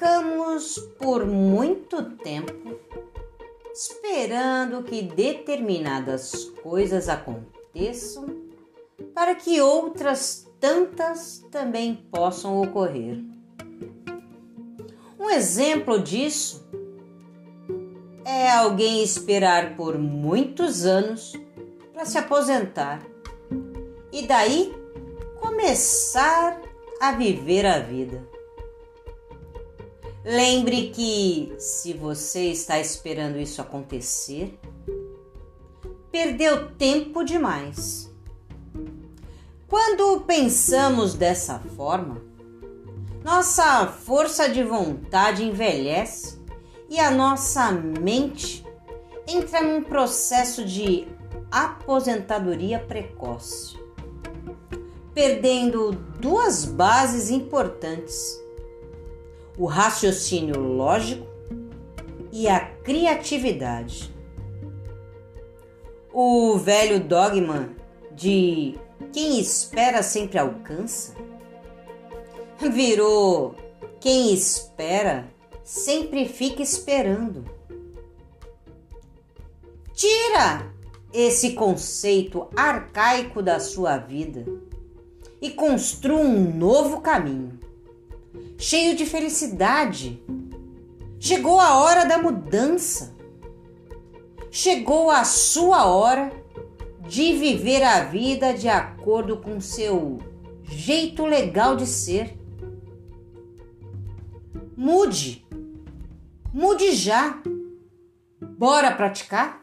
Ficamos por muito tempo esperando que determinadas coisas aconteçam para que outras tantas também possam ocorrer. Um exemplo disso é alguém esperar por muitos anos para se aposentar e daí começar a viver a vida. Lembre que se você está esperando isso acontecer, perdeu tempo demais. Quando pensamos dessa forma, nossa força de vontade envelhece e a nossa mente entra num processo de aposentadoria precoce, perdendo duas bases importantes o raciocínio lógico e a criatividade. O velho dogma de quem espera sempre alcança virou quem espera sempre fica esperando. Tira esse conceito arcaico da sua vida e construa um novo caminho cheio de felicidade. Chegou a hora da mudança. Chegou a sua hora de viver a vida de acordo com seu jeito legal de ser. Mude. Mude já. Bora praticar?